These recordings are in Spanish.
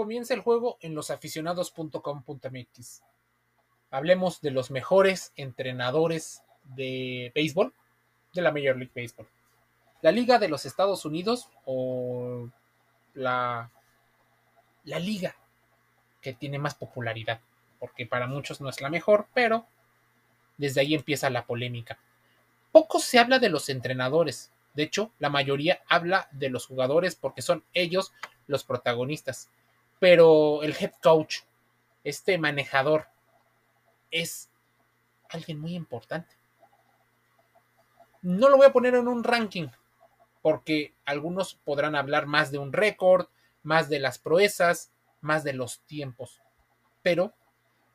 comienza el juego en losaficionados.com.mx. Hablemos de los mejores entrenadores de béisbol de la Major League Baseball. La Liga de los Estados Unidos o la, la liga que tiene más popularidad, porque para muchos no es la mejor, pero desde ahí empieza la polémica. Poco se habla de los entrenadores, de hecho, la mayoría habla de los jugadores porque son ellos los protagonistas, pero el head coach, este manejador, es alguien muy importante. No lo voy a poner en un ranking, porque algunos podrán hablar más de un récord, más de las proezas, más de los tiempos. Pero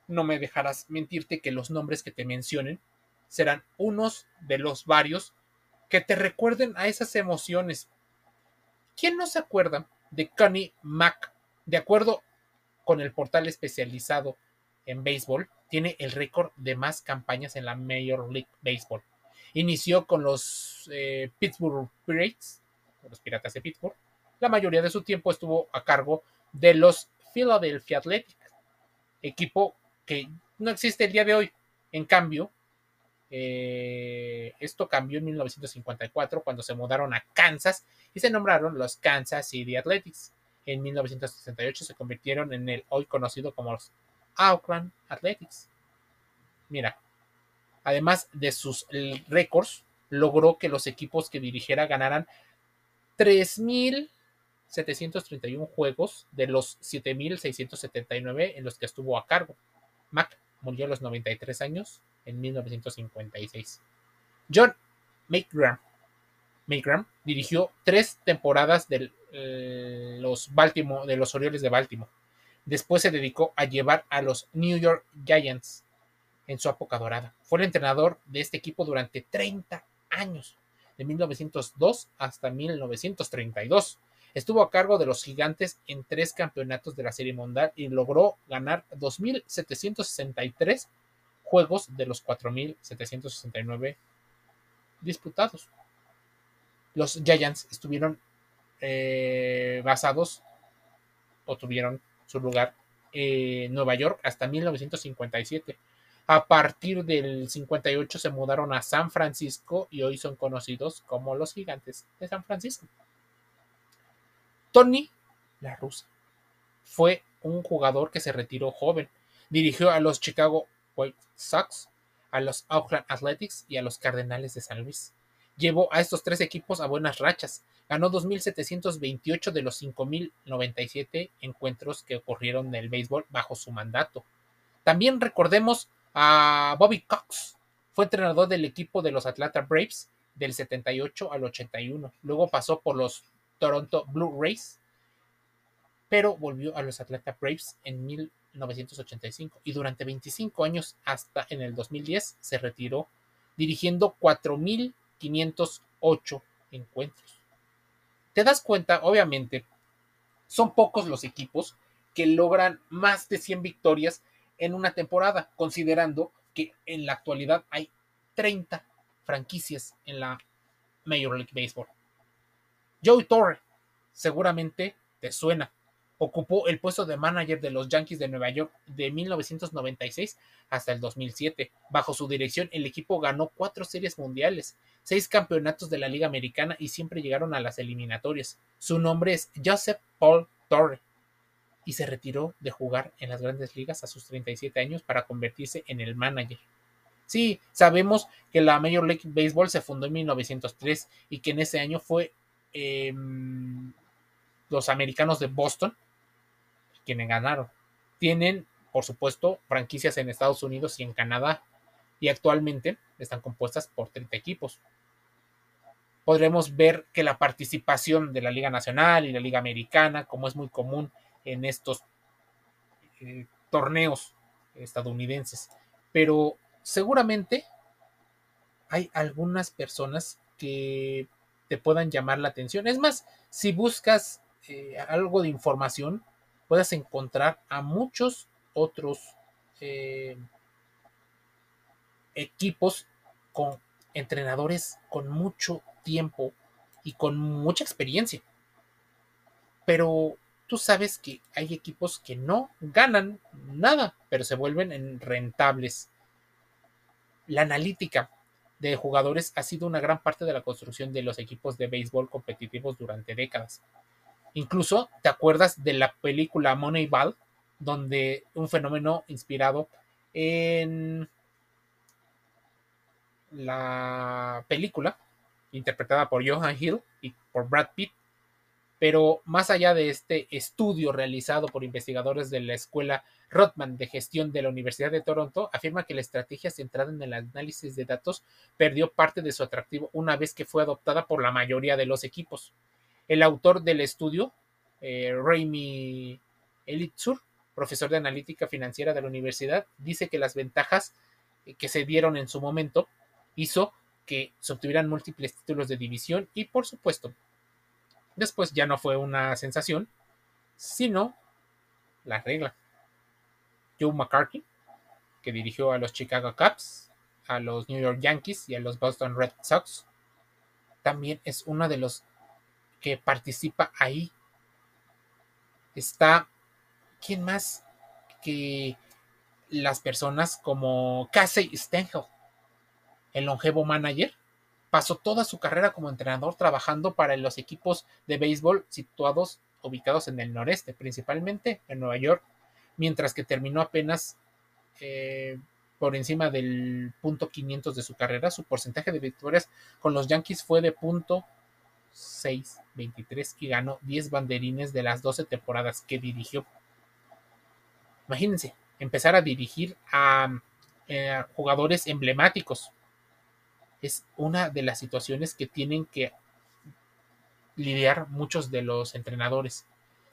no me dejarás mentirte que los nombres que te mencionen serán unos de los varios que te recuerden a esas emociones. ¿Quién no se acuerda de Connie Mack? De acuerdo con el portal especializado en béisbol, tiene el récord de más campañas en la Major League Baseball. Inició con los eh, Pittsburgh Pirates, los Piratas de Pittsburgh. La mayoría de su tiempo estuvo a cargo de los Philadelphia Athletics, equipo que no existe el día de hoy. En cambio, eh, esto cambió en 1954 cuando se mudaron a Kansas y se nombraron los Kansas City Athletics. En 1968 se convirtieron en el hoy conocido como los Auckland Athletics. Mira, además de sus récords, logró que los equipos que dirigiera ganaran 3.731 juegos de los 7.679 en los que estuvo a cargo. Mac murió a los 93 años en 1956. John McGrath dirigió tres temporadas de, eh, los Baltimore, de los Orioles de Baltimore. Después se dedicó a llevar a los New York Giants en su época dorada. Fue el entrenador de este equipo durante 30 años, de 1902 hasta 1932. Estuvo a cargo de los gigantes en tres campeonatos de la Serie Mundial y logró ganar 2.763 juegos de los 4.769 disputados. Los Giants estuvieron eh, basados o tuvieron su lugar en Nueva York hasta 1957. A partir del 58 se mudaron a San Francisco y hoy son conocidos como los gigantes de San Francisco. Tony La Rusa fue un jugador que se retiró joven. Dirigió a los Chicago White Sox, a los Oakland Athletics y a los Cardenales de San Luis. Llevó a estos tres equipos a buenas rachas. Ganó 2.728 de los 5.097 encuentros que ocurrieron en el béisbol bajo su mandato. También recordemos a Bobby Cox. Fue entrenador del equipo de los Atlanta Braves del 78 al 81. Luego pasó por los Toronto Blue Rays, pero volvió a los Atlanta Braves en 1985 y durante 25 años hasta en el 2010 se retiró dirigiendo 4.508 encuentros. Te das cuenta, obviamente, son pocos los equipos que logran más de 100 victorias en una temporada, considerando que en la actualidad hay 30 franquicias en la Major League Baseball. Joey Torre, seguramente te suena. Ocupó el puesto de manager de los Yankees de Nueva York de 1996 hasta el 2007. Bajo su dirección, el equipo ganó cuatro series mundiales, seis campeonatos de la Liga Americana y siempre llegaron a las eliminatorias. Su nombre es Joseph Paul Torre y se retiró de jugar en las grandes ligas a sus 37 años para convertirse en el manager. Sí, sabemos que la Major League Baseball se fundó en 1903 y que en ese año fue em, los americanos de Boston quienes ganaron. Tienen, por supuesto, franquicias en Estados Unidos y en Canadá y actualmente están compuestas por 30 equipos. Podremos ver que la participación de la Liga Nacional y la Liga Americana, como es muy común en estos eh, torneos estadounidenses, pero seguramente hay algunas personas que te puedan llamar la atención. Es más, si buscas eh, algo de información, puedas encontrar a muchos otros eh, equipos con entrenadores con mucho tiempo y con mucha experiencia. Pero tú sabes que hay equipos que no ganan nada, pero se vuelven rentables. La analítica de jugadores ha sido una gran parte de la construcción de los equipos de béisbol competitivos durante décadas. Incluso, ¿te acuerdas de la película Moneyball? Donde un fenómeno inspirado en la película, interpretada por Johan Hill y por Brad Pitt, pero más allá de este estudio realizado por investigadores de la Escuela Rotman de Gestión de la Universidad de Toronto, afirma que la estrategia centrada en el análisis de datos perdió parte de su atractivo una vez que fue adoptada por la mayoría de los equipos. El autor del estudio, eh, Raimi Elitzur, profesor de analítica financiera de la universidad, dice que las ventajas que se dieron en su momento hizo que se obtuvieran múltiples títulos de división y, por supuesto, después ya no fue una sensación, sino la regla. Joe McCarthy, que dirigió a los Chicago Cubs, a los New York Yankees y a los Boston Red Sox, también es uno de los que participa ahí. Está, ¿quién más? Que las personas como Casey Stengel, el longevo manager, pasó toda su carrera como entrenador trabajando para los equipos de béisbol situados, ubicados en el noreste, principalmente en Nueva York, mientras que terminó apenas eh, por encima del punto 500 de su carrera. Su porcentaje de victorias con los Yankees fue de punto 6.23 y ganó 10 banderines de las 12 temporadas que dirigió. Imagínense, empezar a dirigir a eh, jugadores emblemáticos es una de las situaciones que tienen que lidiar muchos de los entrenadores.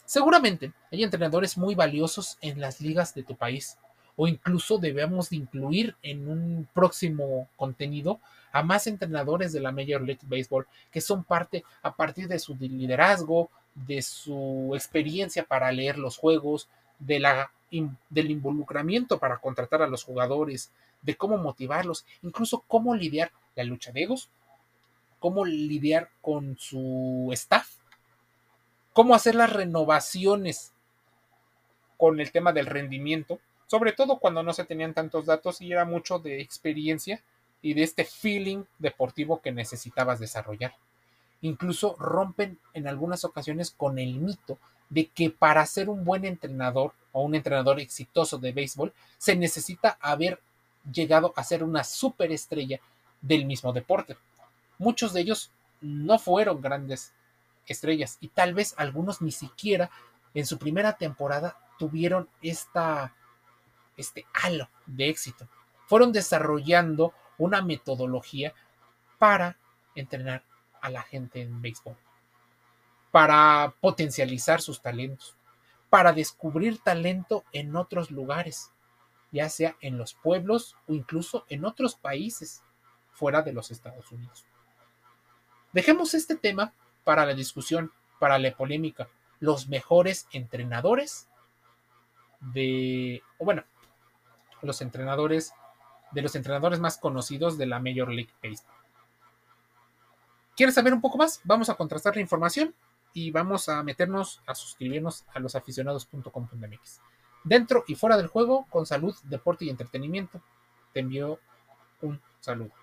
Seguramente hay entrenadores muy valiosos en las ligas de tu país o incluso debemos de incluir en un próximo contenido a más entrenadores de la Major League Baseball que son parte a partir de su liderazgo, de su experiencia para leer los juegos, de la, del involucramiento para contratar a los jugadores, de cómo motivarlos, incluso cómo lidiar la lucha de egos, cómo lidiar con su staff, cómo hacer las renovaciones con el tema del rendimiento, sobre todo cuando no se tenían tantos datos y era mucho de experiencia y de este feeling deportivo que necesitabas desarrollar. Incluso rompen en algunas ocasiones con el mito de que para ser un buen entrenador o un entrenador exitoso de béisbol se necesita haber llegado a ser una superestrella del mismo deporte. Muchos de ellos no fueron grandes estrellas y tal vez algunos ni siquiera en su primera temporada tuvieron esta, este halo de éxito. Fueron desarrollando una metodología para entrenar a la gente en béisbol, para potencializar sus talentos, para descubrir talento en otros lugares, ya sea en los pueblos o incluso en otros países fuera de los Estados Unidos. Dejemos este tema para la discusión, para la polémica. Los mejores entrenadores de, o bueno, los entrenadores, de los entrenadores más conocidos de la Major League Baseball. ¿Quieres saber un poco más? Vamos a contrastar la información y vamos a meternos a suscribirnos a losaficionados.com.mx. Dentro y fuera del juego, con salud, deporte y entretenimiento, te envío un saludo.